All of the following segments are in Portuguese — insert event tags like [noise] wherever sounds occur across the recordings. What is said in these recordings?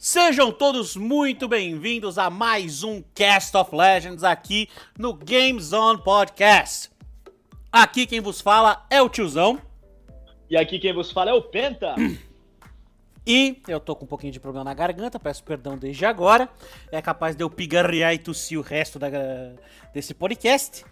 Sejam todos muito bem-vindos a mais um Cast of Legends aqui no Games On Podcast. Aqui quem vos fala é o tiozão. E aqui quem vos fala é o Penta. E eu tô com um pouquinho de problema na garganta, peço perdão desde agora. É capaz de eu pigarrear e tossir o resto da, desse podcast.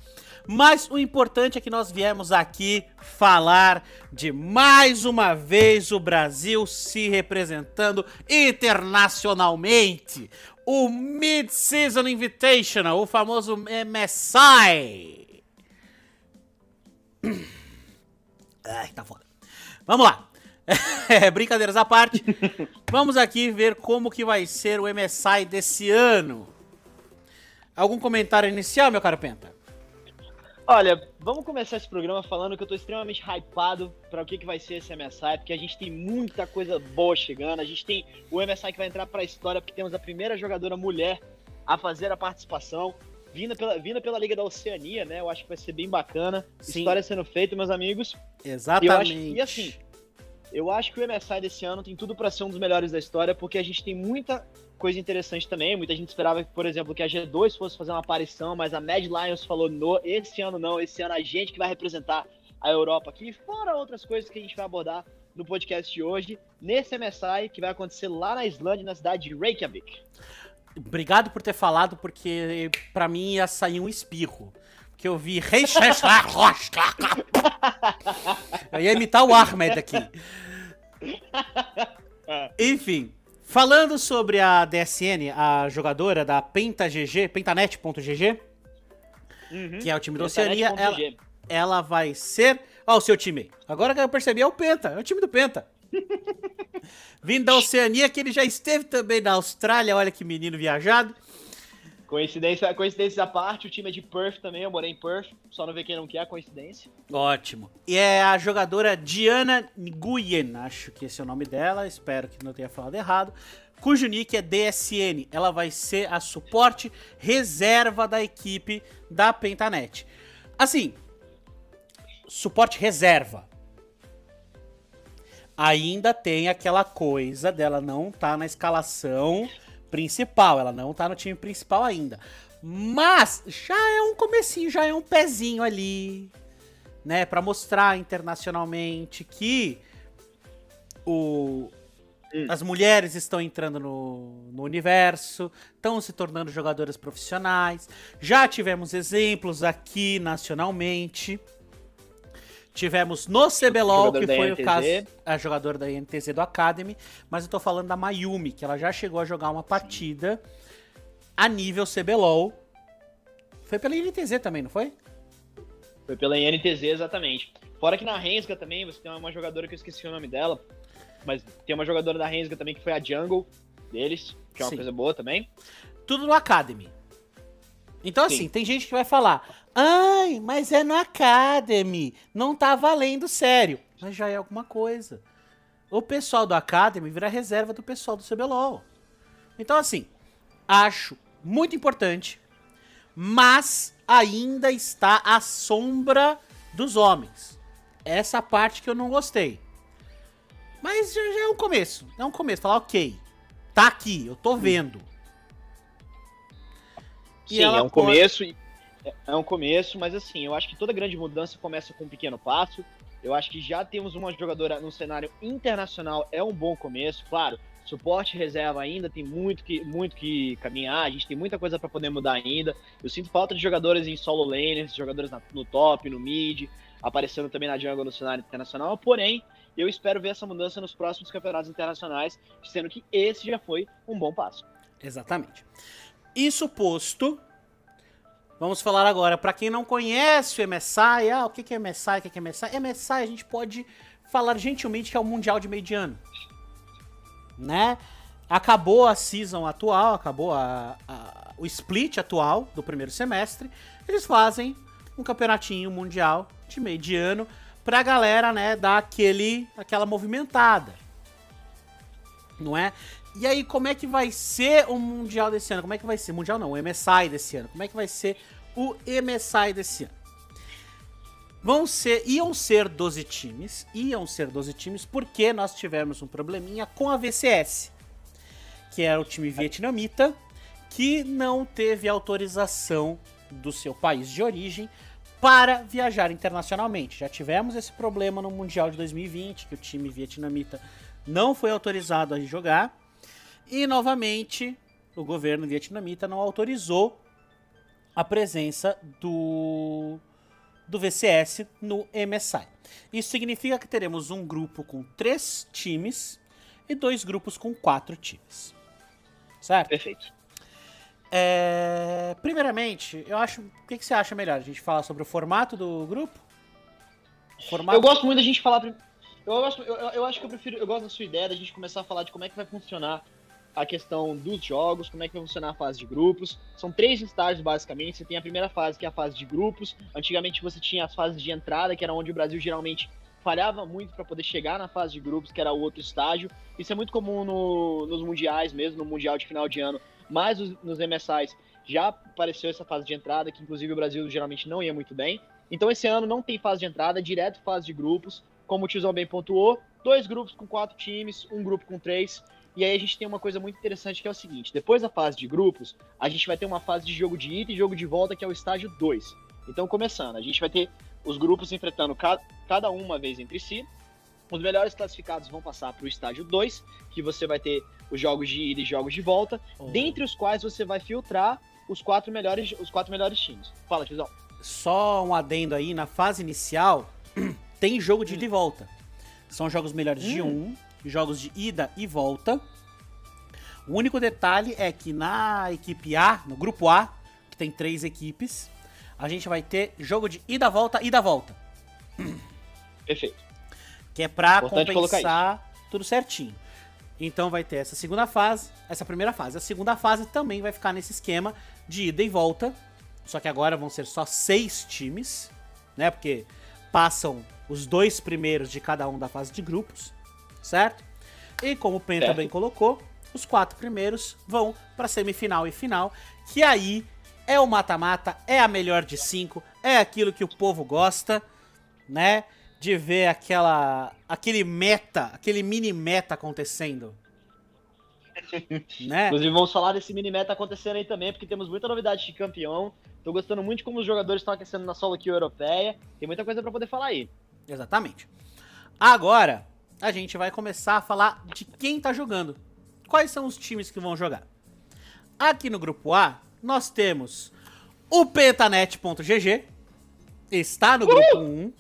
Mas o importante é que nós viemos aqui falar de mais uma vez o Brasil se representando internacionalmente. O Mid-Season Invitational, o famoso MSI. [clears throat] Ai, tá foda. Vamos lá. É, [laughs] brincadeiras à parte. [laughs] Vamos aqui ver como que vai ser o MSI desse ano. Algum comentário inicial, meu caro Penta? Olha, vamos começar esse programa falando que eu tô extremamente hypado para o que, que vai ser esse MSI, porque a gente tem muita coisa boa chegando. A gente tem o MSI que vai entrar para a história, porque temos a primeira jogadora mulher a fazer a participação, vinda pela, vinda pela Liga da Oceania, né? Eu acho que vai ser bem bacana. Sim. História sendo feita, meus amigos. Exatamente. E, acho, e assim, eu acho que o MSI desse ano tem tudo para ser um dos melhores da história, porque a gente tem muita coisa interessante também. Muita gente esperava, por exemplo, que a G2 fosse fazer uma aparição, mas a Mad Lions falou: no, esse ano não, esse ano a gente que vai representar a Europa aqui, fora outras coisas que a gente vai abordar no podcast de hoje, nesse MSI que vai acontecer lá na Islândia, na cidade de Reykjavik. Obrigado por ter falado, porque para mim ia sair um espirro. Que eu vi Eu ia imitar o Ahmed aqui. Enfim, Falando sobre a DSN, a jogadora da PentaGG, pentanet.gg, uhum. que é o time da Oceania, ela, ela vai ser. Ó, o seu time. Agora que eu percebi, é o Penta, é o time do Penta. [laughs] Vindo da Oceania, que ele já esteve também na Austrália, olha que menino viajado. Coincidência, coincidência à parte, o time é de Perth também, eu morei em Perth, só não vê quem não quer, coincidência. Ótimo. E é a jogadora Diana Nguyen, acho que esse é o nome dela, espero que não tenha falado errado, cujo nick é DSN. Ela vai ser a suporte reserva da equipe da Pentanet. Assim, suporte reserva. Ainda tem aquela coisa dela não estar tá na escalação principal. Ela não tá no time principal ainda. Mas já é um comecinho, já é um pezinho ali, né, para mostrar internacionalmente que o hum. as mulheres estão entrando no, no universo, estão se tornando jogadoras profissionais. Já tivemos exemplos aqui nacionalmente. Tivemos no CBLOL, que foi o caso. A jogadora da INTZ do Academy. Mas eu tô falando da Mayumi, que ela já chegou a jogar uma partida a nível CBLOL. Foi pela INTZ também, não foi? Foi pela INTZ, exatamente. Fora que na Rensga também, você tem uma jogadora que eu esqueci o nome dela. Mas tem uma jogadora da Rensga também que foi a Jungle deles, que é uma Sim. coisa boa também. Tudo no Academy. Então, assim, Sim. tem gente que vai falar: ai, mas é no Academy, não tá valendo sério. Mas já é alguma coisa. O pessoal do Academy vira reserva do pessoal do CBLOL. Então, assim, acho muito importante, mas ainda está à sombra dos homens. Essa parte que eu não gostei. Mas já, já é um começo. É um começo. Falar, ok, tá aqui, eu tô vendo. Sim, é um pode... começo. É um começo, mas assim, eu acho que toda grande mudança começa com um pequeno passo. Eu acho que já temos uma jogadora no cenário internacional, é um bom começo. Claro, suporte reserva ainda tem muito que, muito que caminhar, a gente tem muita coisa para poder mudar ainda. Eu sinto falta de jogadores em solo laners, jogadores no top, no mid, aparecendo também na jungle no cenário internacional, porém, eu espero ver essa mudança nos próximos campeonatos internacionais, sendo que esse já foi um bom passo. Exatamente. Isso posto, vamos falar agora, para quem não conhece o MSI, ah, o que é MSI, o que é MSI? MSI a gente pode falar gentilmente que é o Mundial de Mediano, né? Acabou a season atual, acabou a, a, o split atual do primeiro semestre, eles fazem um campeonatinho mundial de mediano pra galera, né, dar aquele, aquela movimentada. Não é? E aí, como é que vai ser o Mundial desse ano? Como é que vai ser? Mundial não, o MSI desse ano. Como é que vai ser o MSI desse ano? Vão ser, iam ser 12 times, iam ser 12 times porque nós tivemos um probleminha com a VCS. que era o time vietnamita, que não teve autorização do seu país de origem para viajar internacionalmente. Já tivemos esse problema no Mundial de 2020, que o time vietnamita não foi autorizado a jogar. E novamente, o governo vietnamita não autorizou a presença do, do VCS no MSI. Isso significa que teremos um grupo com três times e dois grupos com quatro times. Certo? Perfeito. É, primeiramente, eu acho. O que, que, você acha melhor? A gente falar sobre o formato do grupo? Formato... Eu gosto muito da gente falar. Eu, eu, eu acho que eu prefiro. Eu gosto da sua ideia da gente começar a falar de como é que vai funcionar a questão dos jogos, como é que vai funcionar a fase de grupos. São três estágios, basicamente. Você tem a primeira fase, que é a fase de grupos. Antigamente você tinha as fases de entrada, que era onde o Brasil geralmente falhava muito para poder chegar na fase de grupos, que era o outro estágio. Isso é muito comum no, nos mundiais mesmo, no mundial de final de ano mas os, nos MSIs já apareceu essa fase de entrada, que inclusive o Brasil geralmente não ia muito bem. Então esse ano não tem fase de entrada, direto fase de grupos, como o Tizão bem pontuou, dois grupos com quatro times, um grupo com três. E aí a gente tem uma coisa muito interessante que é o seguinte: depois da fase de grupos, a gente vai ter uma fase de jogo de ida e jogo de volta, que é o estágio 2. Então, começando, a gente vai ter os grupos enfrentando cada uma vez entre si. Os melhores classificados vão passar para o estágio 2, que você vai ter os jogos de ida e jogos de volta, oh. dentre os quais você vai filtrar os quatro melhores, os quatro melhores times. Fala, Tizão. Só um adendo aí, na fase inicial, [clears throat] tem jogo de hum. ida e volta. São jogos melhores hum. de um, jogos de ida e volta. O único detalhe é que na equipe A, no grupo A, que tem três equipes, a gente vai ter jogo de ida volta, ida volta. Perfeito. Que é pra Importante compensar tudo certinho. Então vai ter essa segunda fase, essa primeira fase. A segunda fase também vai ficar nesse esquema de ida e volta. Só que agora vão ser só seis times, né? Porque passam os dois primeiros de cada um da fase de grupos, certo? E como o Pen certo. também colocou, os quatro primeiros vão para semifinal e final, que aí é o mata-mata, é a melhor de cinco, é aquilo que o povo gosta, né? de ver aquela aquele meta, aquele mini meta acontecendo. [laughs] né? Inclusive, vamos falar desse mini meta acontecendo aí também, porque temos muita novidade de campeão. Tô gostando muito de como os jogadores estão aquecendo na solo aqui europeia. Tem muita coisa para poder falar aí. Exatamente. Agora, a gente vai começar a falar de quem tá jogando. Quais são os times que vão jogar? Aqui no grupo A, nós temos o pentanet.gg, está no grupo uh! 1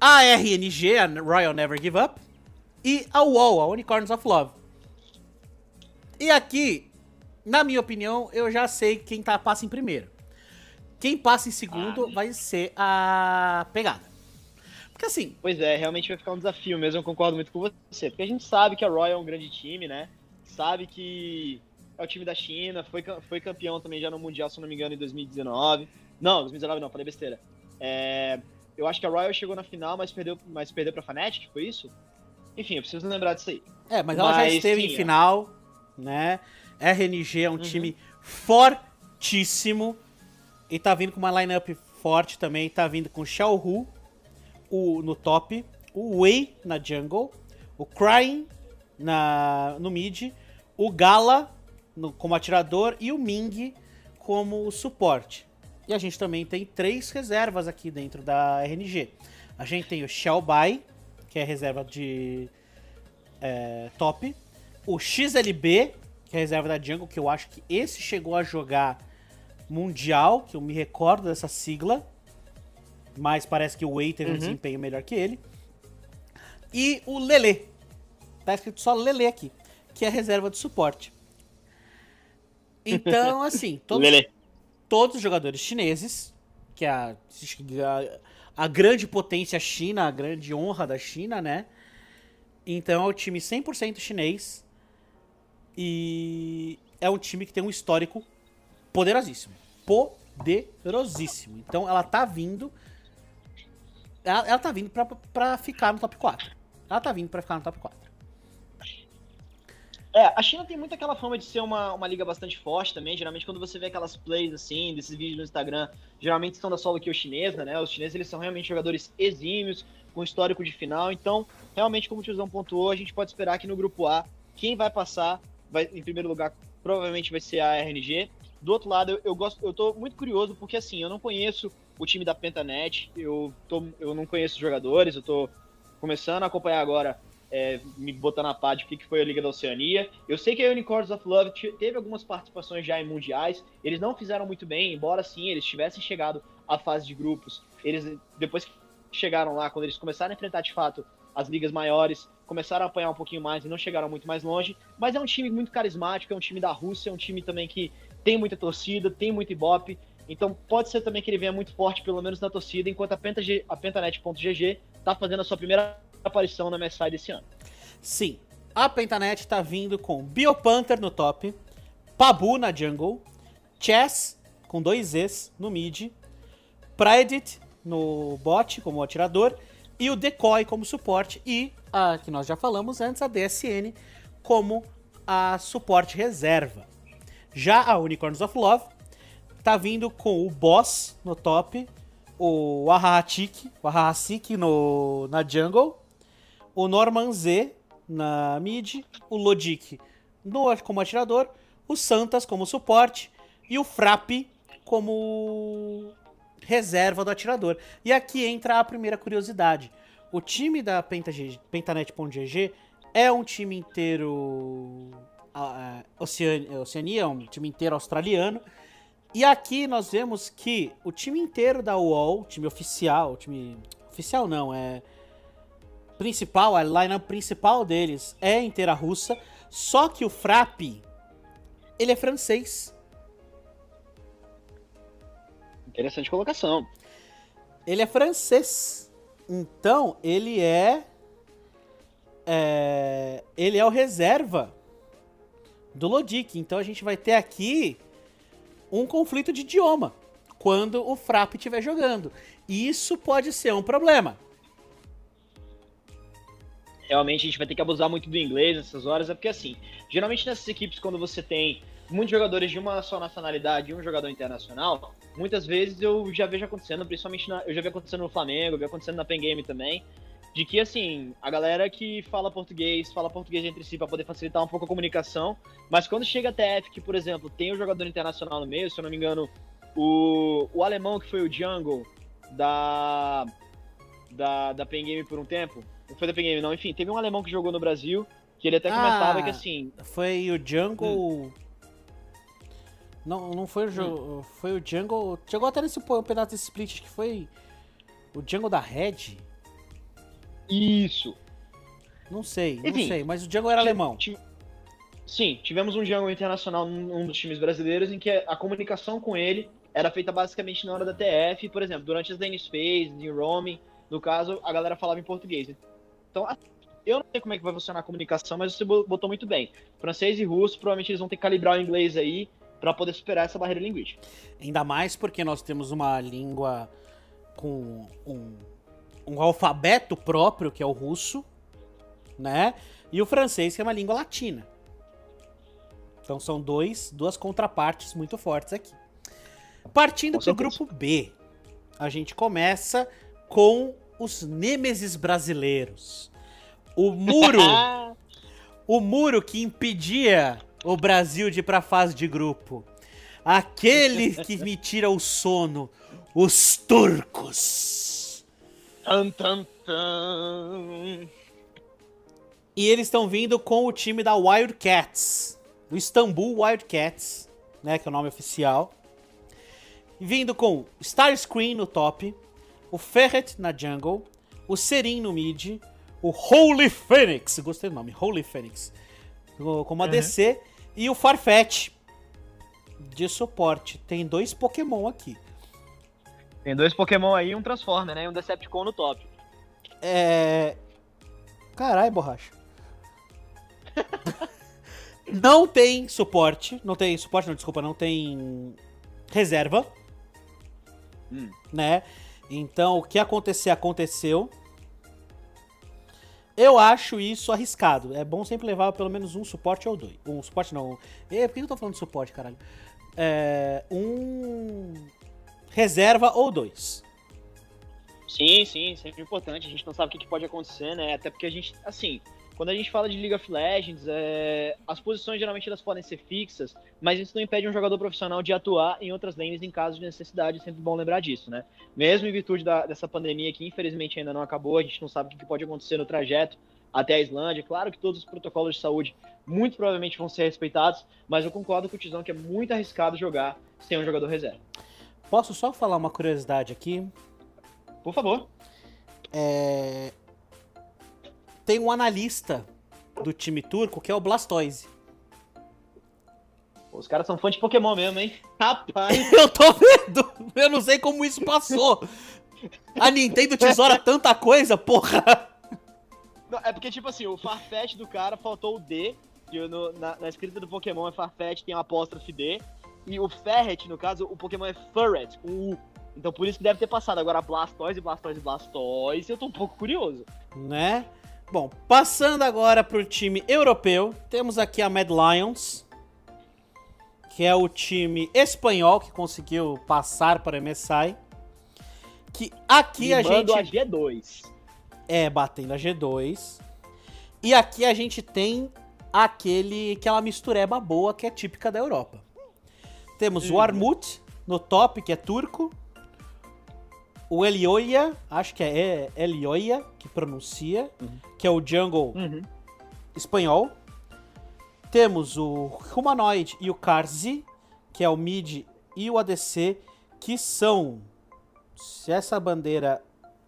a RNG, a Royal Never Give Up, e a UOL, a Unicorns of Love. E aqui, na minha opinião, eu já sei quem tá, passa em primeiro. Quem passa em segundo ah, vai ser a pegada. Porque assim. Pois é, realmente vai ficar um desafio mesmo, eu concordo muito com você. Porque a gente sabe que a Royal é um grande time, né? Sabe que é o time da China, foi, foi campeão também já no Mundial, se não me engano, em 2019. Não, 2019 não, falei besteira. É, eu acho que a Royal chegou na final, mas perdeu, mas perdeu pra Fnatic, foi isso? Enfim, eu preciso lembrar disso aí. É, mas ela mas, já esteve sim, em final, né? RNG é um uhum. time fortíssimo e tá vindo com uma lineup forte também. Tá vindo com Xiaohu o, no top, o Wei na jungle, o Crying na, no mid, o Gala no, como atirador e o Ming como suporte. E a gente também tem três reservas aqui dentro da RNG. A gente tem o Shellby, que é reserva de é, top. O XLB, que é reserva da Jungle, que eu acho que esse chegou a jogar Mundial, que eu me recordo dessa sigla. Mas parece que o Wei teve uhum. um desempenho melhor que ele. E o Lele. Tá escrito só Lele aqui, que é reserva de suporte. Então, [laughs] assim, todos, todos os jogadores chineses, que é a, a, a, grande potência China, a grande honra da China, né? Então é um time 100% chinês e é um time que tem um histórico poderosíssimo. Poderosíssimo. Então ela tá vindo. Ela, ela tá vindo pra, pra ficar no top 4. Ela tá vindo pra ficar no top 4. É, a China tem muito aquela fama de ser uma, uma liga bastante forte também. Geralmente, quando você vê aquelas plays assim, desses vídeos no Instagram, geralmente são da solo kill chinesa, né? Os chineses eles são realmente jogadores exímios, com histórico de final. Então, realmente, como o Tiozão pontuou, a gente pode esperar que no grupo A, quem vai passar vai, em primeiro lugar, provavelmente vai ser a RNG. Do outro lado, eu, eu gosto, eu tô muito curioso porque assim, eu não conheço o time da Pentanet, eu, tô, eu não conheço os jogadores, eu tô começando a acompanhar agora, é, me botando a par de o que foi a Liga da Oceania. Eu sei que a Unicorns of Love teve algumas participações já em mundiais, eles não fizeram muito bem, embora sim eles tivessem chegado à fase de grupos. Eles, depois que chegaram lá, quando eles começaram a enfrentar de fato as ligas maiores, começaram a apanhar um pouquinho mais e não chegaram muito mais longe. Mas é um time muito carismático, é um time da Rússia, é um time também que tem muita torcida, tem muito ibope. Então pode ser também que ele venha muito forte, pelo menos na torcida, enquanto a, Penta, a Pentanet.gg está fazendo a sua primeira aparição na MSI desse ano. Sim, a Pentanet está vindo com Biopanther no top, Pabu na jungle, Chess com dois Es no mid, Pridit no bot como atirador e o Decoy como suporte e a que nós já falamos antes, a DSN como a suporte reserva. Já a Unicorns of Love tá vindo com o Boss no top, o Ahahatik, o Ahahasik no na jungle, o Norman Z na mid, o Logic no, como atirador, o Santas como suporte e o Frapp como reserva do atirador. E aqui entra a primeira curiosidade. O time da Pentanet.gg é um time inteiro uh, Oceania, Oceania, um time inteiro australiano. E aqui nós vemos que o time inteiro da UOL, time oficial, time oficial não, é principal, a lineup principal deles é inteira russa, só que o Frapp ele é francês. Interessante colocação. Ele é francês. Então, ele é, é ele é o reserva do Lodic. Então a gente vai ter aqui um conflito de idioma quando o Frapp estiver jogando. Isso pode ser um problema. Realmente a gente vai ter que abusar muito do inglês nessas horas, é porque assim, geralmente nessas equipes, quando você tem muitos jogadores de uma só nacionalidade e um jogador internacional, muitas vezes eu já vejo acontecendo, principalmente na, eu já vi acontecendo no Flamengo, vi acontecendo na Pen Game também, de que assim, a galera que fala português, fala português entre si para poder facilitar um pouco a comunicação, mas quando chega a TF, que por exemplo, tem um jogador internacional no meio, se eu não me engano, o, o alemão que foi o Jungle da da, da Pen Game por um tempo, não foi da Pen Game não, enfim, teve um alemão que jogou no Brasil, que ele até comentava ah, que assim, foi o Jungle hum. Não, não foi o jogo. Hum. Foi o Jungle. Chegou até nesse um pedaço desse split que foi o Jungle da Red. Isso. Não sei, não Enfim, sei, mas o Jungle era alemão. Sim, tivemos um Jungle internacional num dos times brasileiros em que a comunicação com ele era feita basicamente na hora da TF, por exemplo, durante as Dane Space, em roaming, no caso, a galera falava em português. Então, eu não sei como é que vai funcionar a comunicação, mas você botou muito bem. Francês e russo, provavelmente eles vão ter que calibrar o inglês aí para poder superar essa barreira linguística. Ainda mais porque nós temos uma língua com um, um alfabeto próprio, que é o russo, né? E o francês, que é uma língua latina. Então são dois, duas contrapartes muito fortes aqui. Partindo para o grupo B, a gente começa com os Nêmesis brasileiros. O muro. [laughs] o muro que impedia o Brasil de ir pra fase de grupo. Aquele que me tira o sono, os turcos. Tum, tum, tum. E eles estão vindo com o time da Wildcats, do Istanbul Wildcats, né, que é o nome oficial. Vindo com Starscream no top, o Ferret na jungle, o Serin no mid, o Holy Phoenix, gostei do nome, Holy Phoenix, como ADC, uhum. E o Farfetch de suporte. Tem dois Pokémon aqui. Tem dois Pokémon aí, um Transformer, né? E um Decepticon no top. É. Caralho, borracha. [laughs] não tem suporte. Não tem suporte, não, desculpa, não tem reserva. Hum. Né? Então, o que acontecer, aconteceu. Eu acho isso arriscado. É bom sempre levar pelo menos um suporte ou dois. Um suporte não. É, por que eu tô falando de suporte, caralho? É, um reserva ou dois. Sim, sim, sempre importante. A gente não sabe o que pode acontecer, né? Até porque a gente, assim, quando a gente fala de League of Legends, é, as posições geralmente elas podem ser fixas, mas isso não impede um jogador profissional de atuar em outras lanes em caso de necessidade, é sempre bom lembrar disso, né? Mesmo em virtude da, dessa pandemia que infelizmente ainda não acabou, a gente não sabe o que pode acontecer no trajeto até a Islândia. Claro que todos os protocolos de saúde muito provavelmente vão ser respeitados, mas eu concordo com o Tizão que é muito arriscado jogar sem um jogador reserva. Posso só falar uma curiosidade aqui? Por favor. É... Tem um analista do time turco que é o Blastoise. Os caras são fãs de Pokémon mesmo, hein? Rapaz! [laughs] eu tô vendo! Eu não sei como isso passou! A Nintendo tesoura tanta coisa, porra! Não, é porque, tipo assim, o Farfetch do cara faltou o D, que no, na, na, escrita do Pokémon é Farfetch, tem um apóstrofe D, e o Ferret, no caso, o Pokémon é Furret, com U. Então por isso que deve ter passado. Agora Blastoise, Blastoise, Blastoise, eu tô um pouco curioso. Né? Bom, passando agora pro time europeu, temos aqui a Mad Lions, que é o time espanhol que conseguiu passar para o MSI. Que aqui a gente. a G2. É, batendo a G2. E aqui a gente tem aquele aquela mistureba boa que é típica da Europa. Temos uhum. o Armut no top, que é turco. O Elioia, acho que é Elioia que pronuncia, uhum. que é o jungle uhum. espanhol. Temos o Humanoid e o Karzi, que é o mid e o ADC, que são, se essa bandeira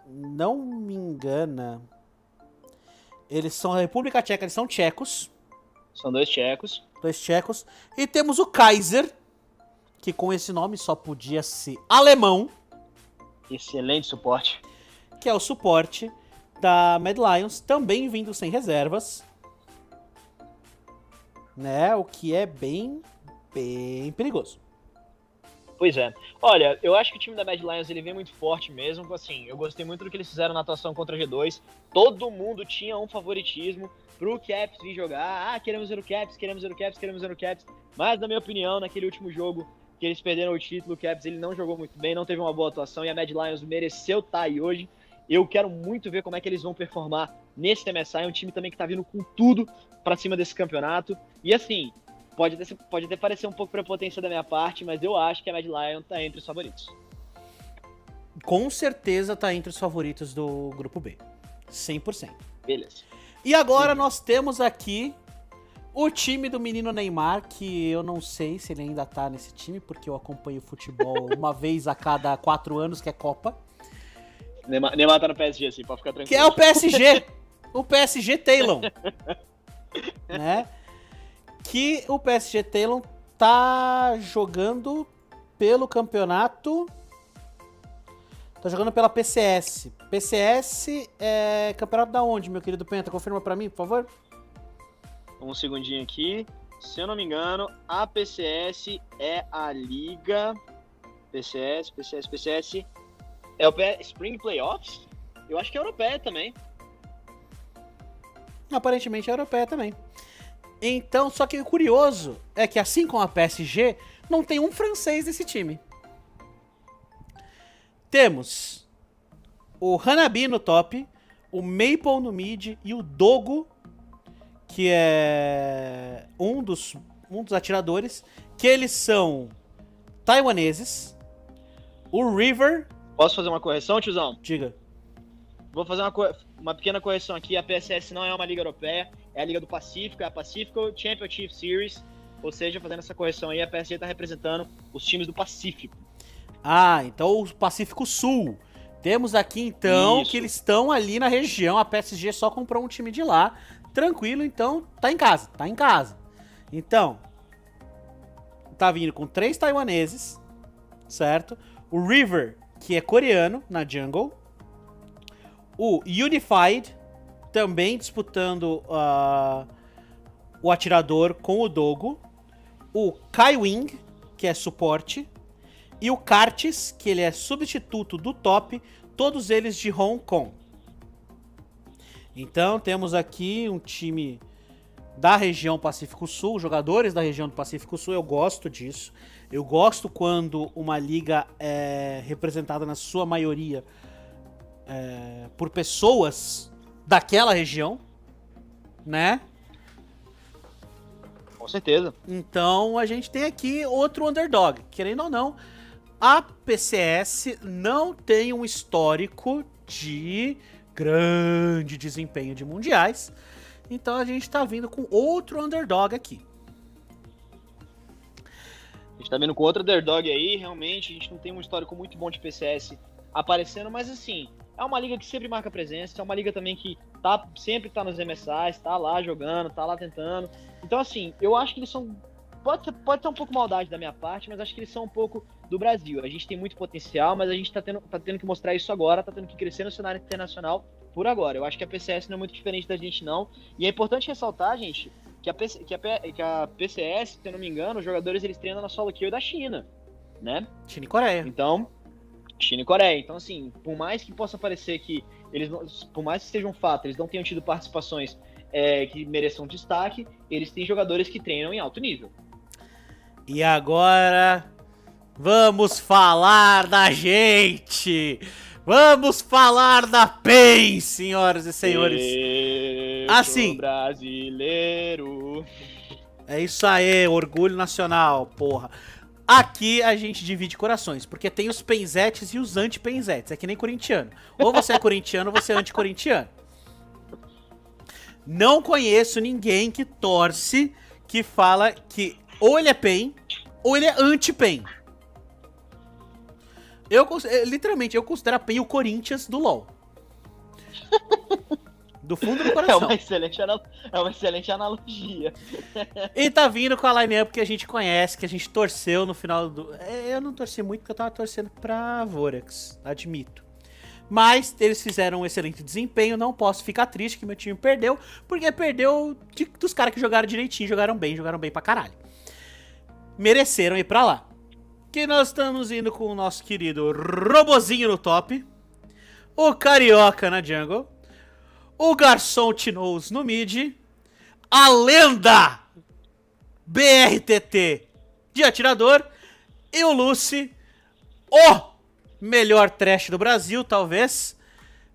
não me engana, eles são a República Tcheca, eles são tchecos. São dois tchecos. Dois tchecos. E temos o Kaiser, que com esse nome só podia ser alemão. Excelente suporte. Que é o suporte da Mad Lions, também vindo sem reservas. Né? O que é bem, bem perigoso. Pois é. Olha, eu acho que o time da Mad Lions ele vem muito forte mesmo. Assim, eu gostei muito do que eles fizeram na atuação contra a G2. Todo mundo tinha um favoritismo pro Caps vir jogar. Ah, queremos ver o Caps, queremos ver o Caps, queremos ver o Caps. Mas, na minha opinião, naquele último jogo que eles perderam o título, o Caps ele não jogou muito bem, não teve uma boa atuação e a Mad Lions mereceu estar tá aí hoje. Eu quero muito ver como é que eles vão performar nesse MSI, um time também que tá vindo com tudo para cima desse campeonato. E assim, Pode, ter, pode até parecer um pouco prepotência da minha parte, mas eu acho que a Mad Lion tá entre os favoritos. Com certeza tá entre os favoritos do grupo B. 100%. Beleza. E agora Sim. nós temos aqui o time do menino Neymar, que eu não sei se ele ainda tá nesse time, porque eu acompanho futebol [laughs] uma vez a cada quatro anos, que é Copa. Neymar, Neymar tá no PSG, assim, pode ficar tranquilo. Que é o PSG! [laughs] o PSG Taylor. né? que o PSG Talon tá jogando pelo campeonato. Tá jogando pela PCS. PCS é campeonato da onde, meu querido Penta? Confirma para mim, por favor. Um segundinho aqui. Se eu não me engano, a PCS é a liga. PCS, PCS, PCS. É o Spring Playoffs? Eu acho que é europeia também. Aparentemente é europeia também. Então, só que o curioso é que assim como a PSG, não tem um francês nesse time. Temos o Hanabi no top, o Maple no mid e o Dogo, que é um dos, um dos atiradores, que eles são taiwaneses. O River. Posso fazer uma correção, tiozão? Diga. Vou fazer uma, uma pequena correção aqui. A PSS não é uma liga europeia é a Liga do Pacífico, é a Pacific Championship Series. Ou seja, fazendo essa correção aí, a PSG está representando os times do Pacífico. Ah, então o Pacífico Sul. Temos aqui então Isso. que eles estão ali na região. A PSG só comprou um time de lá. Tranquilo, então tá em casa, tá em casa. Então, tá vindo com três taiwaneses, certo? O River, que é coreano na Jungle. O Unified, também disputando uh, o atirador com o Dogo, o Kai Wing, que é suporte, e o Kartis, que ele é substituto do top, todos eles de Hong Kong. Então temos aqui um time da região Pacífico Sul, jogadores da região do Pacífico Sul, eu gosto disso. Eu gosto quando uma liga é representada na sua maioria é, por pessoas daquela região, né? Com certeza. Então a gente tem aqui outro underdog. Querendo ou não, a PCS não tem um histórico de grande desempenho de mundiais. Então a gente tá vindo com outro underdog aqui. A gente tá vindo com outro underdog aí, realmente. A gente não tem um histórico muito bom de PCS aparecendo, mas assim, é uma liga que sempre marca presença, é uma liga também que tá, sempre tá nos MSIs, tá lá jogando, tá lá tentando. Então, assim, eu acho que eles são. Pode, pode ter um pouco maldade da minha parte, mas acho que eles são um pouco do Brasil. A gente tem muito potencial, mas a gente tá tendo, tá tendo que mostrar isso agora, tá tendo que crescer no cenário internacional por agora. Eu acho que a PCS não é muito diferente da gente, não. E é importante ressaltar, gente, que a, PC, que a, que a PCS, se eu não me engano, os jogadores eles treinam na solo kill da China, né? China e Coreia. Então, China e Coreia. Então, assim, por mais que possa parecer que eles, por mais que seja um fato, eles não tenham tido participações é, que mereçam destaque, eles têm jogadores que treinam em alto nível. E agora, vamos falar da gente! Vamos falar da PEN, senhoras e senhores. assim. Brasileiro. É isso aí, orgulho nacional, porra. Aqui a gente divide corações, porque tem os penzetes e os anti-penzetes. É que nem corintiano. Ou você é corintiano ou você é anti-corintiano. Não conheço ninguém que torce que fala que ou ele é PEN ou ele é anti-PEN. Eu, literalmente, eu considero a PEN o Corinthians do LoL. [laughs] Do fundo do coração. É uma excelente, é uma excelente analogia. [laughs] E tá vindo com a line-up que a gente conhece, que a gente torceu no final do. É, eu não torci muito porque eu tava torcendo pra Vorax, admito. Mas eles fizeram um excelente desempenho, não posso ficar triste que meu time perdeu, porque perdeu de, dos caras que jogaram direitinho, jogaram bem, jogaram bem pra caralho. Mereceram ir pra lá. Que nós estamos indo com o nosso querido Robozinho no top, o Carioca na jungle, o Garçom Tinoz no mid, a lenda BRTT de atirador e o Lucy, o melhor trash do Brasil, talvez,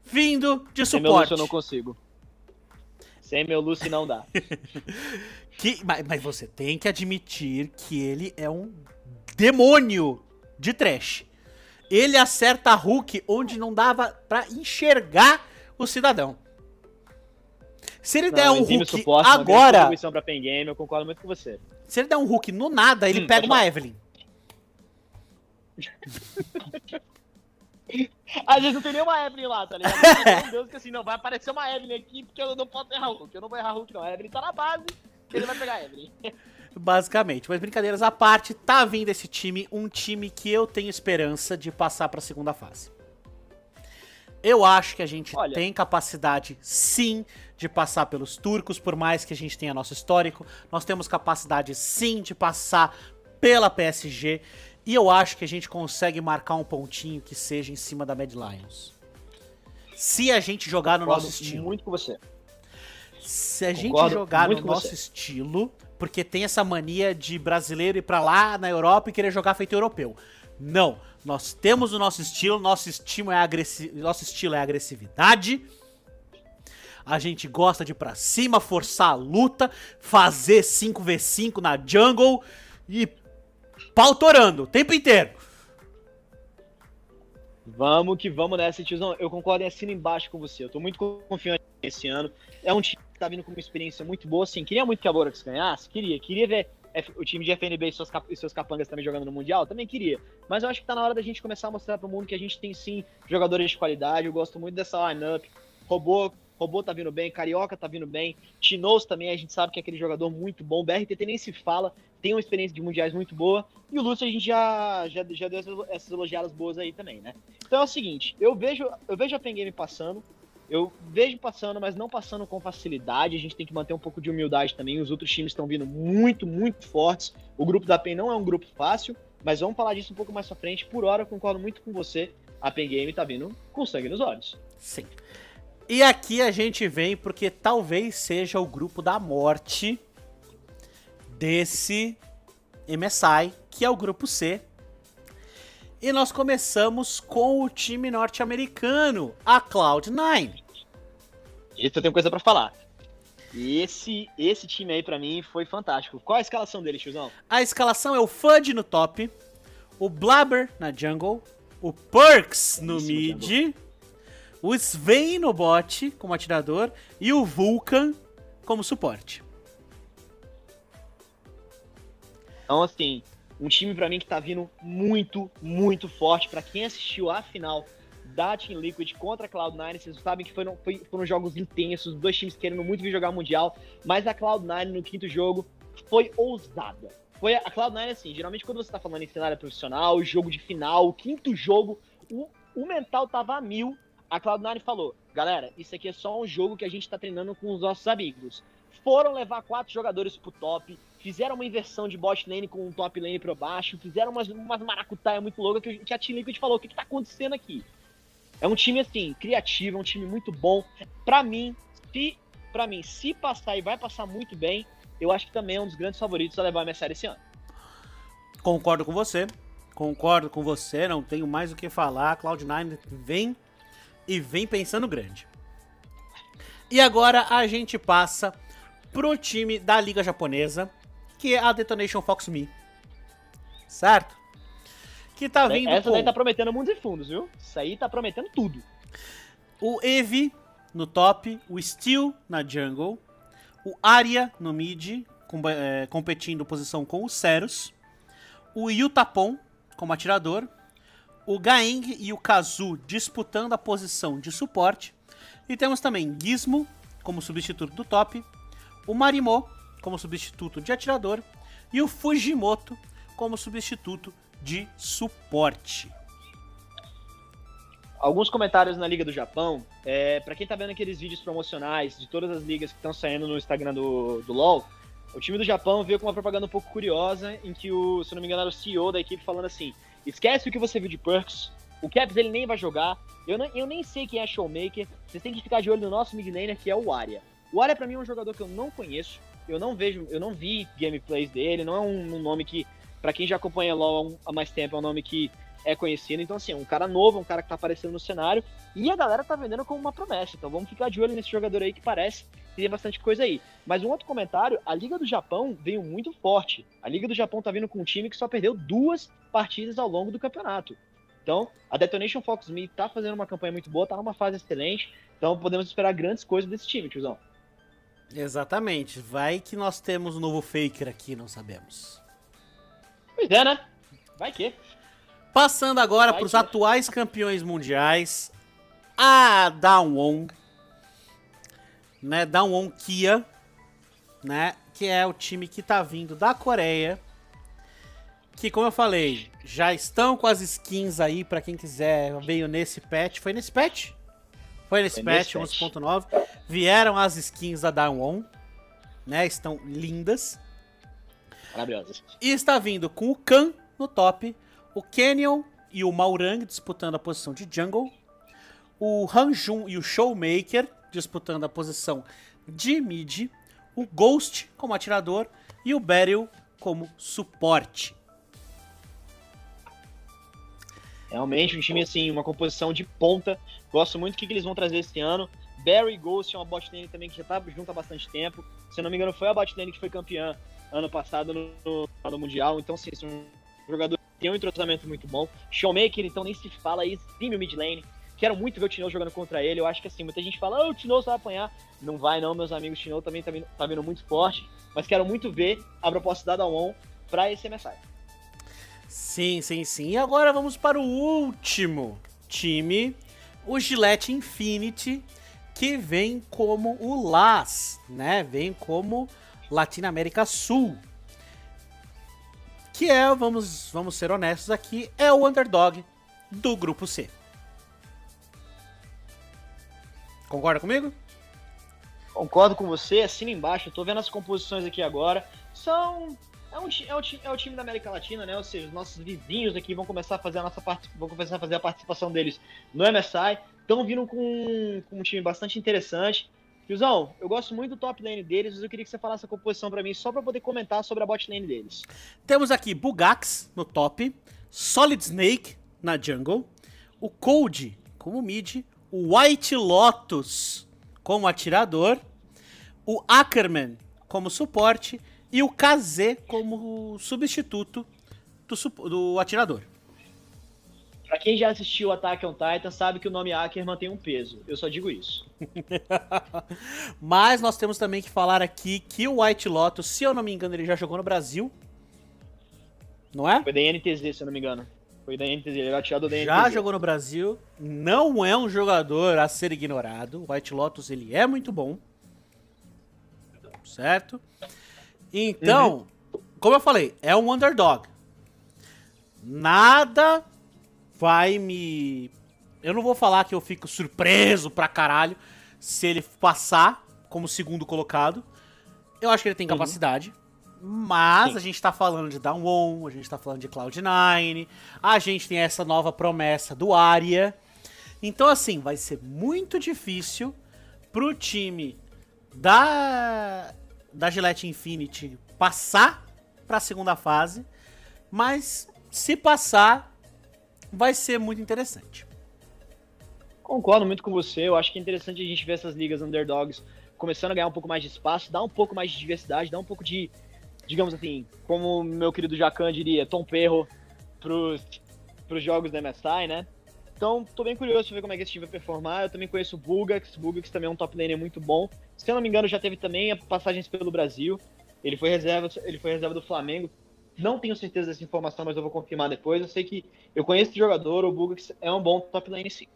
vindo de Sem suporte. meu Lucy eu não consigo. Sem meu Lucy não dá. [laughs] que, mas, mas você tem que admitir que ele é um demônio de trash. Ele acerta a Hulk onde não dava pra enxergar o cidadão. Se ele Não, der um hook suporte, agora. contribuição pra Pen Game, eu concordo muito com você. Se ele der um hook no nada, ele Hum, pega pode uma. Evelyn. [laughs] Às vezes não tem nenhuma Evelyn lá, tá ligado? Meu Deus, que assim, não, vai aparecer uma Evelyn aqui porque eu não posso errar Hulk. Eu não vou errar Hulk, não. A Evelyn tá na base, ele vai pegar a Evelyn. Basicamente. Mas brincadeiras à parte, tá vindo esse time, um time que eu tenho esperança de passar pra segunda fase. Eu acho que a gente Olha. tem capacidade, sim, de passar pelos turcos, por mais que a gente tenha nosso histórico. Nós temos capacidade, sim, de passar pela PSG. E eu acho que a gente consegue marcar um pontinho que seja em cima da Mad Lions. Se a gente jogar no Concordo nosso estilo. muito com você. Se a gente Concordo jogar no nosso você. estilo, porque tem essa mania de brasileiro ir pra lá na Europa e querer jogar feito europeu. Não, nós temos o nosso estilo, nosso estilo é, agressi nosso estilo é agressividade. A gente gosta de ir pra cima, forçar a luta, fazer 5v5 na jungle e pau torando o tempo inteiro. Vamos que vamos nessa, tiozão. Eu concordo em assino embaixo com você. Eu tô muito confiante esse ano. É um time que tá vindo com uma experiência muito boa. Sim, queria muito que a Borax ganhasse. Queria. Queria ver o time de FNB e seus, cap- e seus capangas também jogando no Mundial. Também queria. Mas eu acho que tá na hora da gente começar a mostrar pro mundo que a gente tem sim jogadores de qualidade. Eu gosto muito dessa lineup. Robô, Robô tá vindo bem, Carioca tá vindo bem, Tinoz também, a gente sabe que é aquele jogador muito bom, BRTT nem se fala, tem uma experiência de mundiais muito boa, e o Lúcio a gente já, já, já deu essas, elogiadas boas aí também, né? Então é o seguinte, eu vejo, eu vejo a Pen Game passando, eu vejo passando, mas não passando com facilidade, a gente tem que manter um pouco de humildade também, os outros times estão vindo muito, muito fortes, o grupo da Pen não é um grupo fácil, mas vamos falar disso um pouco mais pra frente, por hora eu concordo muito com você, a Pen Game tá vindo com sangue nos olhos. Sim. E aqui a gente vem porque talvez seja o grupo da morte desse MSI, que é o grupo C. E nós começamos com o time norte-americano, a Cloud9. Isso eu tenho coisa pra falar. Esse, esse time aí, pra mim, foi fantástico. Qual a escalação dele, tiozão? A escalação é o Fudge no top, o Blabber na jungle, o Perks no mid, o Sven no bot como atirador e o Vulcan como suporte. Então, assim, um time pra mim que tá vindo muito, muito forte. Pra quem assistiu a final da Team Liquid contra a Cloud9, vocês sabem que foram, foram jogos intensos, os dois times querendo muito vir jogar Mundial, mas a Cloud9 no quinto jogo foi ousada. Foi a a Cloud9, assim, geralmente quando você tá falando em cenário profissional, jogo de final, quinto jogo, o, o mental tava a mil. A Cloud9 falou, galera, isso aqui é só um jogo que a gente tá treinando com os nossos amigos. Foram levar quatro jogadores pro top, fizeram uma inversão de bot lane com um top lane pra baixo, fizeram umas, umas maracutaia muito louca que, que a Team Liquid falou, o que, que tá acontecendo aqui? É um time, assim, criativo, é um time muito bom. Pra mim, se, pra mim, se passar e vai passar muito bem, eu acho que também é um dos grandes favoritos a levar a MSI esse ano. Concordo com você. Concordo com você, não tenho mais o que falar. Cloud9 vem e vem pensando grande. E agora a gente passa pro time da Liga Japonesa, que é a Detonation Fox Me. Certo? Que tá vindo Essa com daí tá prometendo mundos e fundos, viu? Isso aí tá prometendo tudo. o Evi no top, o Steel na jungle, o Arya no mid, com- é, competindo posição com o Ceros, o Yutapon como atirador, o Gaeng e o Kazu disputando a posição de suporte, e temos também Gizmo como substituto do top, o Marimo como substituto de atirador e o Fujimoto como substituto de suporte. Alguns comentários na Liga do Japão. É, para quem tá vendo aqueles vídeos promocionais de todas as ligas que estão saindo no Instagram do, do LoL, o time do Japão veio com uma propaganda um pouco curiosa, em que o, se não me engano, era o CEO da equipe falando assim: esquece o que você viu de Perks, o Caps ele nem vai jogar, eu, não- eu nem sei quem é Showmaker, vocês têm que ficar de olho no nosso mid laner, que é o Arya. O Arya pra mim é um jogador que eu não conheço, eu não vejo, eu não vi gameplays dele, não é um, um nome que, pra quem já acompanha LoL há mais tempo, é um nome que é conhecido. Então, assim, é um cara novo, é um cara que tá aparecendo no cenário. E a galera tá vendendo como uma promessa. Então vamos ficar de olho nesse jogador aí que parece que tem bastante coisa aí. Mas um outro comentário, a Liga do Japão veio muito forte. A Liga do Japão tá vindo com um time que só perdeu duas partidas ao longo do campeonato. Então, a Detonation Fox Me tá fazendo uma campanha muito boa, tá numa fase excelente. Então podemos esperar grandes coisas desse time, tiozão. Exatamente. Vai que nós temos um novo Faker aqui, não sabemos. Pois é, né? Vai que. Passando agora para os atuais campeões mundiais, a Downwong, né? Downwong Kia, né? Que é o time que tá vindo da Coreia. Que, como eu falei, já estão com as skins aí para quem quiser. Veio nesse patch. Foi nesse patch? Foi nesse Foi patch. 11.9. Vieram as skins da Downwong, né? Estão lindas. Maravilhosa. E está vindo com o Khan no top, o Canyon e o Maurang disputando a posição de jungle, o Hanjun e o Showmaker disputando a posição de mid, o Ghost como atirador e o Beryl como suporte. Realmente, um time assim, uma composição de ponta. Gosto muito do que, que eles vão trazer esse ano. Barry Ghost é uma bot lane também que já tá junto há bastante tempo. Se não me engano, foi a bot lane que foi campeã ano passado no, no, no Mundial. Então, assim, são um jogador que tem um entrosamento muito bom. Showmaker, então, nem se fala aí, exime o mid lane. Quero muito ver o Tino jogando contra ele. Eu acho que assim, muita gente fala, oh, o Tino vai apanhar. Não vai, não, meus amigos. O Tino também tá vindo, tá vindo muito forte. Mas quero muito ver a proposta da Dalmon pra esse MSI. Sim, sim, sim. E agora vamos para o último time, o Gillette Infinity, que vem como o LAS, né? Vem como Latinoamérica Sul. Que é, vamos, vamos ser honestos aqui, é o underdog do grupo C. Concorda comigo? Concordo com você, assina embaixo. Tô vendo as composições aqui agora. São. É, um, é, o, é o time da América Latina, né? Ou seja, os nossos vizinhos aqui vão começar a fazer a nossa part... vão começar a fazer a participação deles no MSI. Estão vindo com, com um time bastante interessante. Tiozão, eu gosto muito do top lane deles, mas eu queria que você falasse a composição pra mim só pra poder comentar sobre a bot lane deles. Temos aqui Bugax no top, Solid Snake na jungle, o Cold como mid, o White Lotus como atirador, o Ackerman como suporte e o KZ como substituto do, do atirador. Pra quem já assistiu Attack on Titan, sabe que o nome Ackerman tem um peso. Eu só digo isso. [laughs] Mas nós temos também que falar aqui que o White Lotus, se eu não me engano, ele já jogou no Brasil. Não é? Foi da NTZ, se eu não me engano. Foi da NTZ, ele era atirador da NTZ. Já jogou no Brasil. Não é um jogador a ser ignorado. O White Lotus, ele é muito bom. Certo? Então, uhum. como eu falei, é um underdog. Nada vai me. Eu não vou falar que eu fico surpreso pra caralho se ele passar como segundo colocado. Eu acho que ele tem capacidade. Mas Sim. a gente tá falando de Down a gente tá falando de Cloud9, a gente tem essa nova promessa do Arya. Então, assim, vai ser muito difícil pro time da, da Gillette Infinity passar pra segunda fase. Mas se passar, vai ser muito interessante. Concordo muito com você. Eu acho que é interessante a gente ver essas ligas underdogs começando a ganhar um pouco mais de espaço, dar um pouco mais de diversidade, dar um pouco de, digamos assim, como meu querido Jacan diria, Tom Perro pros, pros jogos da MSI, né? Então, tô bem curioso pra ver como é que esse time vai performar. Eu também conheço o Bulgax. Bulgax também é um top laner muito bom. Se eu não me engano, já teve também passagens pelo Brasil. Ele foi reserva, ele foi reserva do Flamengo. Não tenho certeza dessa informação, mas eu vou confirmar depois. Eu sei que eu conheço esse jogador, o Bugax é um bom top lane sim.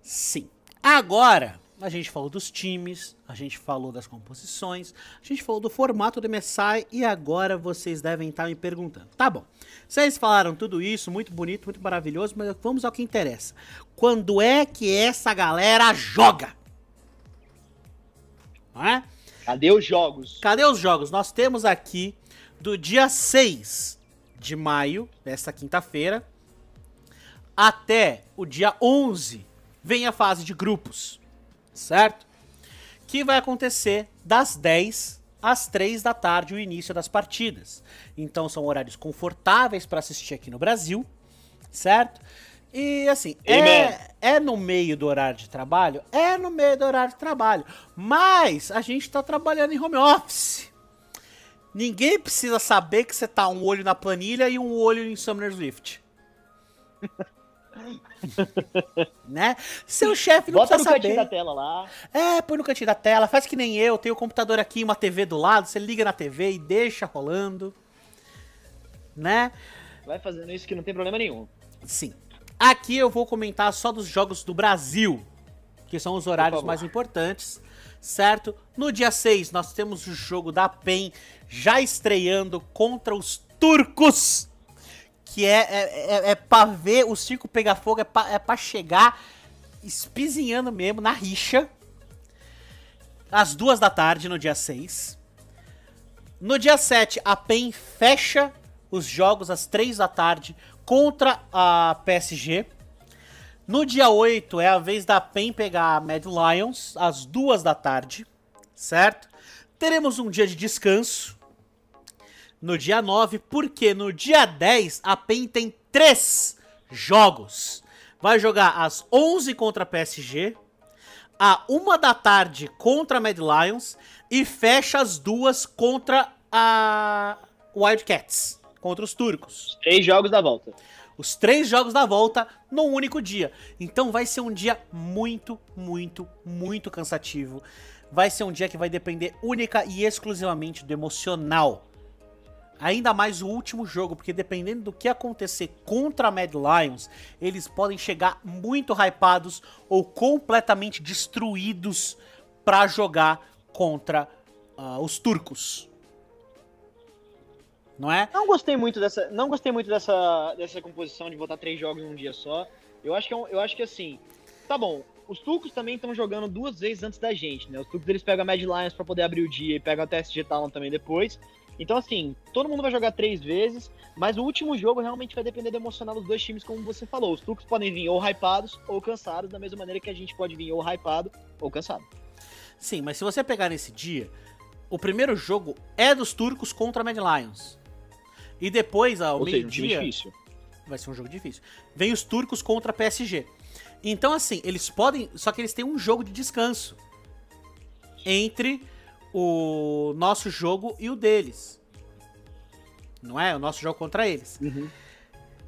Sim. Agora, a gente falou dos times, a gente falou das composições, a gente falou do formato do MSI e agora vocês devem estar me perguntando. Tá bom, vocês falaram tudo isso, muito bonito, muito maravilhoso, mas vamos ao que interessa. Quando é que essa galera joga? Não é? Cadê os jogos? Cadê os jogos? Nós temos aqui do dia 6 de maio, desta quinta-feira, até o dia 11, vem a fase de grupos, certo? Que vai acontecer das 10 às 3 da tarde, o início das partidas. Então são horários confortáveis para assistir aqui no Brasil, certo? E assim, é, é no meio do horário de trabalho? É no meio do horário de trabalho. Mas a gente está trabalhando em home office. Ninguém precisa saber que você tá um olho na planilha e um olho em Summoner's Rift. [laughs] né? Seu chefe não Bota precisa saber. Bota no cantinho da tela lá. É, põe no cantinho da tela. Faz que nem eu. Tem o computador aqui, uma TV do lado. Você liga na TV e deixa rolando. Né? Vai fazendo isso que não tem problema nenhum. Sim. Aqui eu vou comentar só dos jogos do Brasil. Que são os horários mais importantes certo? No dia 6, nós temos o jogo da PEN já estreando contra os turcos. Que é, é, é, é pra ver o circo pegar fogo, é pra, é pra chegar espizinhando mesmo na rixa. Às duas da tarde, no dia 6. No dia 7, a PEN fecha os jogos às 3 da tarde contra a PSG. No dia 8 é a vez da PEN pegar a Mad Lions, às 2 da tarde, certo? Teremos um dia de descanso no dia 9, porque no dia 10 a PEN tem 3 jogos. Vai jogar às 11 contra a PSG, a 1 da tarde contra a Mad Lions e fecha as duas contra a Wildcats, contra os turcos. Três jogos da volta os três jogos da volta num único dia. Então vai ser um dia muito, muito, muito cansativo. Vai ser um dia que vai depender única e exclusivamente do emocional. Ainda mais o último jogo, porque dependendo do que acontecer contra a Mad Lions, eles podem chegar muito hypados ou completamente destruídos para jogar contra uh, os turcos não é? Não gostei muito dessa, não gostei muito dessa, dessa composição de botar três jogos num dia só. Eu acho que, é eu acho que assim, tá bom. Os turcos também estão jogando duas vezes antes da gente, né? Os turcos eles pegam a Mad Lions para poder abrir o dia e pegam a TSG Talon também depois. Então, assim, todo mundo vai jogar três vezes, mas o último jogo realmente vai depender do emocional dos dois times, como você falou. Os turcos podem vir ou hypados ou cansados, da mesma maneira que a gente pode vir ou hypado ou cansado. Sim, mas se você pegar nesse dia, o primeiro jogo é dos turcos contra a Mad Lions. E depois, ao meio-dia. Um vai ser um jogo difícil. Vem os turcos contra a PSG. Então, assim, eles podem. Só que eles têm um jogo de descanso entre o nosso jogo e o deles. Não é? O nosso jogo contra eles. Uhum.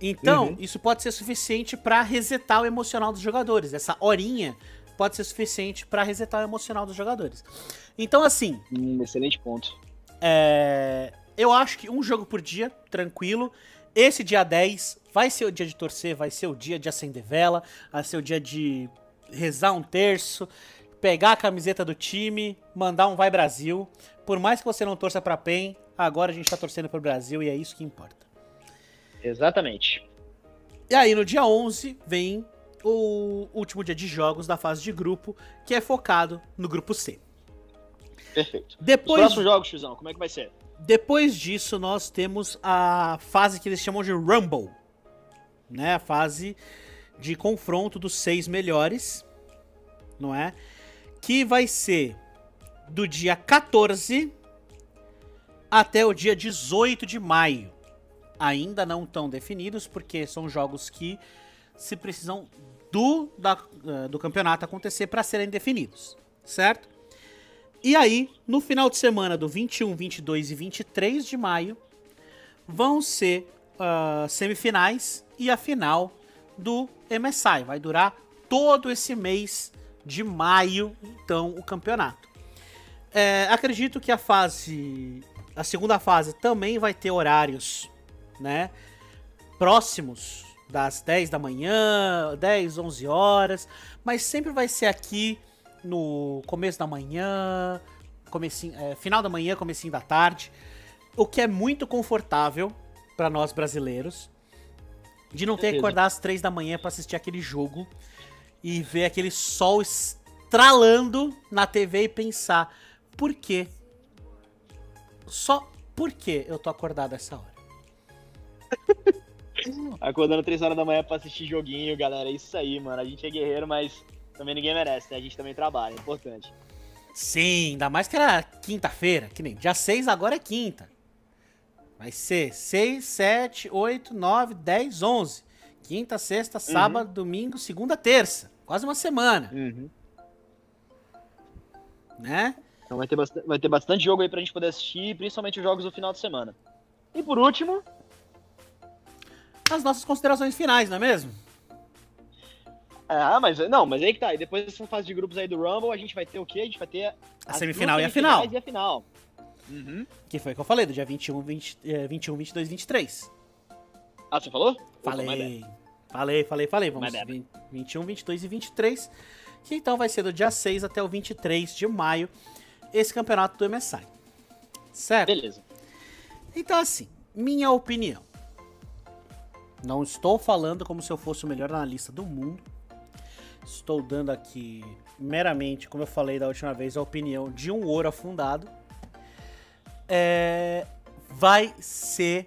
Então, Uhum. isso pode ser suficiente pra resetar o emocional dos jogadores. Essa horinha pode ser suficiente pra resetar o emocional dos jogadores. Então, assim, Hum, excelente ponto. é, eu acho que um jogo por dia, tranquilo. Esse dia 10 vai ser o dia de torcer, vai ser o dia de acender vela, vai ser o dia de rezar um terço, pegar a camiseta do time, mandar um vai Brasil. Por mais que você não torça pra PEN, agora a gente tá torcendo pro Brasil e é isso que importa. Exatamente. E aí no dia 11 vem o último dia de jogos da fase de grupo, que é focado no grupo C. Perfeito. Os Depois próximos jogos, Chuzão, como é que vai ser? Depois disso, nós temos a fase que eles chamam de Rumble, né? A fase de confronto dos seis melhores, não é? Que vai ser do dia 14 até o dia 18 de maio. Ainda não estão definidos, porque são jogos que se precisam do, da- eh, do campeonato acontecer para serem definidos, certo? E aí, no final de semana do 21, 22 e 23 de maio, vão ser ah, semifinais e a final do MSI. Vai durar todo esse mês de maio, então, o campeonato. É, acredito que a fase. A segunda fase também vai ter horários, né? Próximos das 10 da manhã, 10, 11 horas. Mas sempre vai ser aqui no começo da manhã, comecinho, é, final da manhã, comecinho da tarde, o que é muito confortável para nós brasileiros, de não ter que acordar às três da manhã para assistir aquele jogo e ver aquele sol estralando na TV e pensar, por quê? Só por que eu tô acordado essa hora? [laughs] Acordando 3 horas da manhã pra assistir joguinho, galera. É isso aí, mano. A gente é guerreiro, mas também ninguém merece, né? A gente também trabalha, é importante. Sim, ainda mais que era quinta-feira, que nem dia 6 agora é quinta. Vai ser 6, 7, 8, 9, 10, 11. Quinta, sexta, sábado, domingo, segunda, terça. Quase uma semana, Uhum. né? Então vai ter, bastante, vai ter bastante jogo aí pra gente poder assistir, principalmente os jogos do final de semana. E por último, As nossas considerações finais, não é mesmo? ah, mas não, mas aí que tá. E depois dessa fase de grupos aí do Rumble, a gente vai ter o quê? A gente vai ter A semifinal e a final. E a final. Uhum. Que foi o que eu falei, do dia 21, 20, eh, 21 22, 23. Ah, você falou? Opa, my bad. Falei, falei, falei. Vamos My bad. 20, 21, 22 e 23. Que então vai ser do dia 6 até o 23 de maio esse campeonato do MSI. Certo? Beleza. Então, assim, minha opinião. Não estou falando como se eu fosse o melhor analista do mundo. Estou dando aqui meramente, como eu falei da última vez, a opinião de um ouro afundado. É, vai ser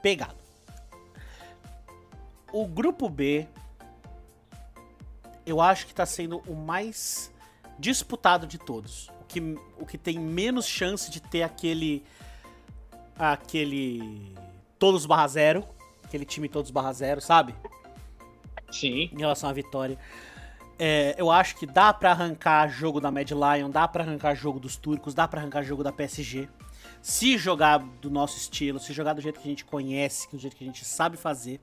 pegado. O grupo B, eu acho que está sendo o mais disputado de todos. O que, o que tem menos chance de ter aquele aquele todos barra zero, aquele time todos barra zero, sabe? Sim. Em relação à vitória. É, eu acho que dá pra arrancar jogo da Mad Lion, dá pra arrancar jogo dos turcos, dá pra arrancar jogo da PSG. Se jogar do nosso estilo, se jogar do jeito que a gente conhece, do jeito que a gente sabe fazer,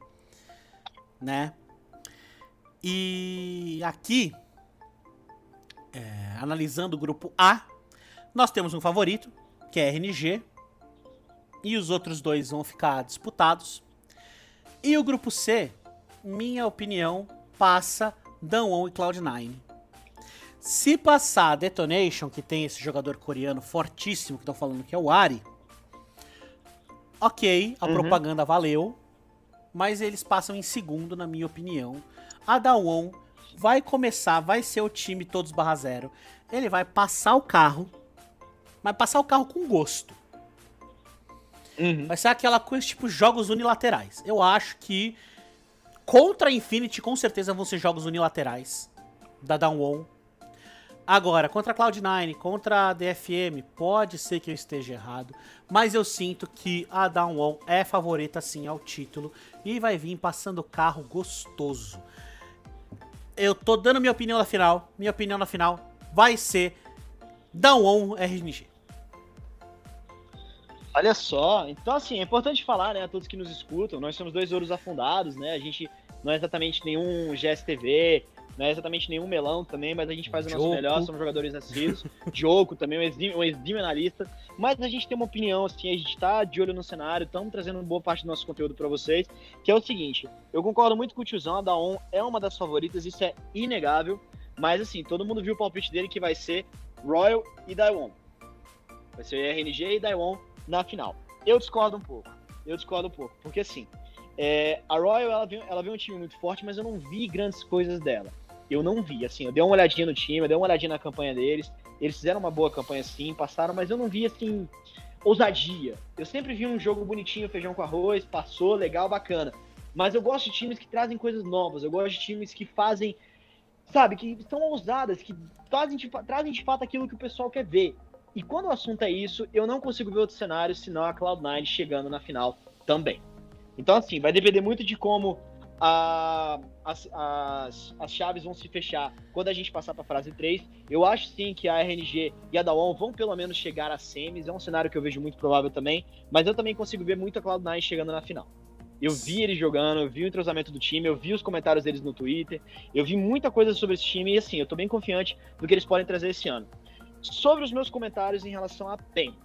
né? E aqui, é, analisando o grupo A, nós temos um favorito, que é RNG, e os outros dois vão ficar disputados. E o grupo C, minha opinião, passa Danwon e Cloud9. Se passar Detonation, que tem esse jogador coreano fortíssimo que estão falando que é o Ari, ok, a Uhum. propaganda valeu, mas eles passam em segundo, na minha opinião. A Dawon vai começar, vai ser o time todos barra zero. Ele vai passar o carro, mas passar o carro com gosto. Uhum. Vai ser aquela coisa tipo jogos unilaterais. Eu acho que contra a Infinity com certeza vão ser jogos unilaterais da Downwon. Agora, contra a Cloud9, contra a DFM, pode ser que eu esteja errado, mas eu sinto que a Downwon é favorita sim ao título e vai vir passando o carro gostoso. Eu tô dando minha opinião na final. Minha opinião na final vai ser Downwon RNG. Olha só, então assim, é importante falar, né, a todos que nos escutam, nós somos dois ouros afundados, né, a gente não é exatamente nenhum GSTV, não é exatamente nenhum melão também, mas a gente faz o nosso melhor, somos jogadores nascidos. Diogo também, um exímio, um exímio analista. Mas a gente tem uma opinião, assim, a gente tá de olho no cenário, estamos trazendo boa parte do nosso conteúdo para vocês, que é o seguinte, eu concordo muito com o tiozão, a Daon é uma das favoritas, isso é inegável, mas assim, todo mundo viu o palpite dele que vai ser Royal e Daewon. Vai ser RNG e Daewon na final. Eu discordo um pouco, eu discordo um pouco, porque assim, é, a Royal, ela vem, ela vem um time muito forte, mas eu não vi grandes coisas dela eu não vi. Assim, eu dei uma olhadinha no time, eu dei uma olhadinha na campanha deles. Eles fizeram uma boa campanha sim, passaram, mas eu não vi assim ousadia. Eu sempre vi um jogo bonitinho, feijão com arroz, passou, legal, bacana. Mas eu gosto de times que trazem coisas novas, eu gosto de times que fazem, sabe, que são ousadas, que trazem de, trazem de fato aquilo que o pessoal quer ver. E quando o assunto é isso, eu não consigo ver outro cenário senão a Cloud9 chegando na final também. Então, assim, vai depender muito de como a, as, as, as chaves vão se fechar quando a gente passar para a fase 3. Eu acho sim que a RNG e a Dawn vão pelo menos chegar a semis, é um cenário que eu vejo muito provável também, mas eu também consigo ver muito a Cloud9 chegando na final. Eu vi eles jogando, eu vi o entrosamento do time, eu vi os comentários deles no Twitter, eu vi muita coisa sobre esse time e assim, eu tô bem confiante do que eles podem trazer esse ano. Sobre os meus comentários em relação a PEN.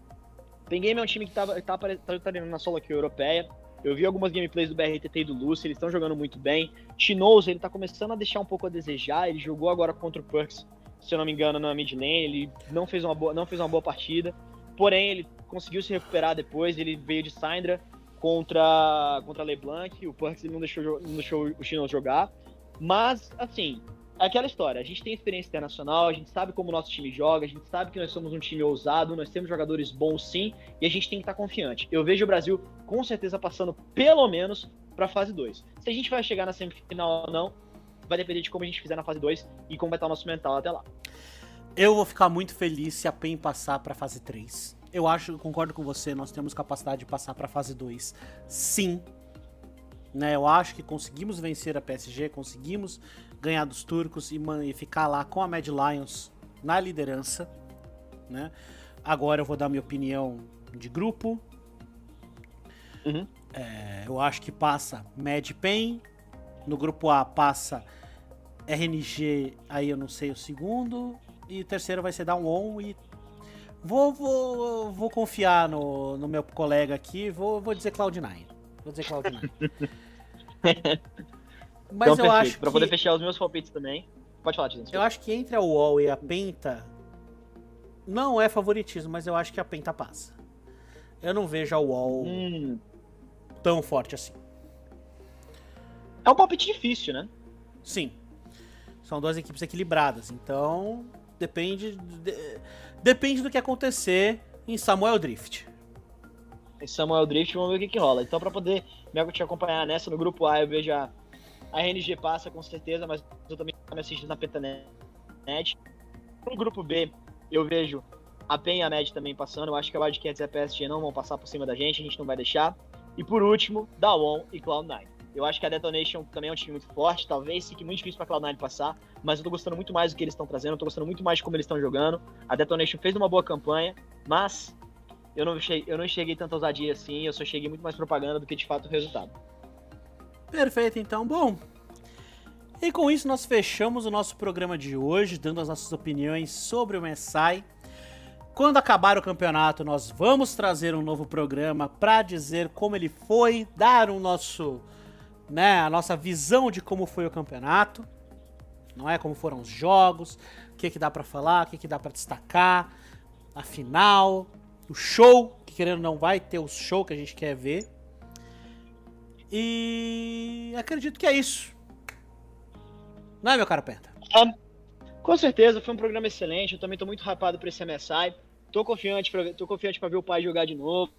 PEN Game é um time que tá, tá, tá, tá na solo aqui europeia, eu vi algumas gameplays do BRTT e do Lucy, eles estão jogando muito bem. Chinoso, ele tá começando a deixar um pouco a desejar, ele jogou agora contra o Perks, se eu não me engano, na mid lane, ele não fez uma boa, não fez uma boa partida. Porém, ele conseguiu se recuperar depois, ele veio de Syndra contra contra LeBlanc, o Perks ele não deixou, não deixou o Chinoso jogar. Mas, assim, aquela história, a gente tem experiência internacional, a gente sabe como o nosso time joga, a gente sabe que nós somos um time ousado, nós temos jogadores bons sim, e a gente tem que estar confiante. Eu vejo o Brasil com certeza passando pelo menos para a fase 2. Se a gente vai chegar na semifinal ou não, vai depender de como a gente fizer na fase 2 e como vai estar o nosso mental até lá. Eu vou ficar muito feliz se a PEN passar para a fase 3. Eu acho, concordo com você, nós temos capacidade de passar para a fase 2. Sim. Né, eu acho que conseguimos vencer a PSG, conseguimos ganhar dos turcos e, e ficar lá com a Mad Lions na liderança. Né? Agora eu vou dar minha opinião de grupo. Uhum. É, eu acho que passa Mad Pen. No grupo A passa RNG, aí eu não sei o segundo. E o terceiro vai ser Down On. E vou, vou, vou confiar no, no meu colega aqui. Vou, vou dizer Cloud9. Vou dizer Cloud9. [laughs] Mas então, eu perfeito. acho pra que... poder fechar os meus palpites também. Pode falar, Tizão. Eu acho que entre a UOL e a Penta, não é favoritismo, mas eu acho que a Penta passa. Eu não vejo a UOL hum. Tão forte assim. É um palpite difícil, né? Sim. São duas equipes equilibradas, então depende de, depende do que acontecer em Samuel Drift. Em Samuel Drift, vamos ver o que, que rola. Então, para poder me te acompanhar nessa no grupo A, eu vejo a a RNG passa com certeza, mas eu também estou me assistindo na Pentanet. No grupo B, eu vejo a PEN e a MED também passando. Eu acho que a Wildcats e a PSG não vão passar por cima da gente, a gente não vai deixar. E por último, Dawon e Cloud9. Eu acho que a Detonation também é um time muito forte, talvez fique muito difícil para Cloud9 passar, mas eu tô gostando muito mais do que eles estão trazendo, eu tô gostando muito mais de como eles estão jogando. A Detonation fez uma boa campanha, mas eu não, cheguei, eu não enxerguei tanta ousadia assim, eu só cheguei muito mais propaganda do que de fato o resultado. Perfeito, então. Bom, e com isso nós fechamos o nosso programa de hoje, dando as nossas opiniões sobre o Messai. Quando acabar o campeonato, nós vamos trazer um novo programa para dizer como ele foi, dar o nosso, né, a nossa visão de como foi o campeonato, não é como foram os jogos, o que que dá para falar, o que que dá para destacar, a final, o show, que querendo não vai ter o show que a gente quer ver. E acredito que é isso. Não é, meu caro Penta? Um, com certeza, foi um programa excelente. Eu também tô muito rapado pra esse MSI. Tô confiante pra, tô confiante pra ver o pai jogar de novo.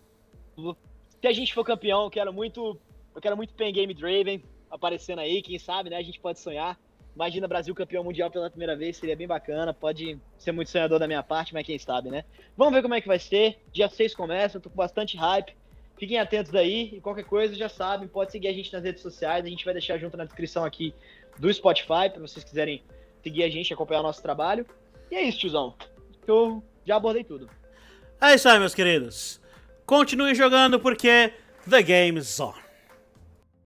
Se a gente for campeão, eu quero muito. Eu quero muito Pen Game Draven aparecendo aí, quem sabe, né? A gente pode sonhar. Imagina Brasil campeão mundial pela primeira vez, seria bem bacana. Pode ser muito sonhador da minha parte, mas quem sabe, né? Vamos ver como é que vai ser. Dia 6 começa, eu tô com bastante hype. Fiquem atentos aí e qualquer coisa já sabem, pode seguir a gente nas redes sociais, a gente vai deixar junto na descrição aqui do Spotify para vocês quiserem seguir a gente acompanhar o nosso trabalho. E é isso, tiozão. Eu já abordei tudo. É isso aí, meus queridos. Continue jogando porque The Game's On.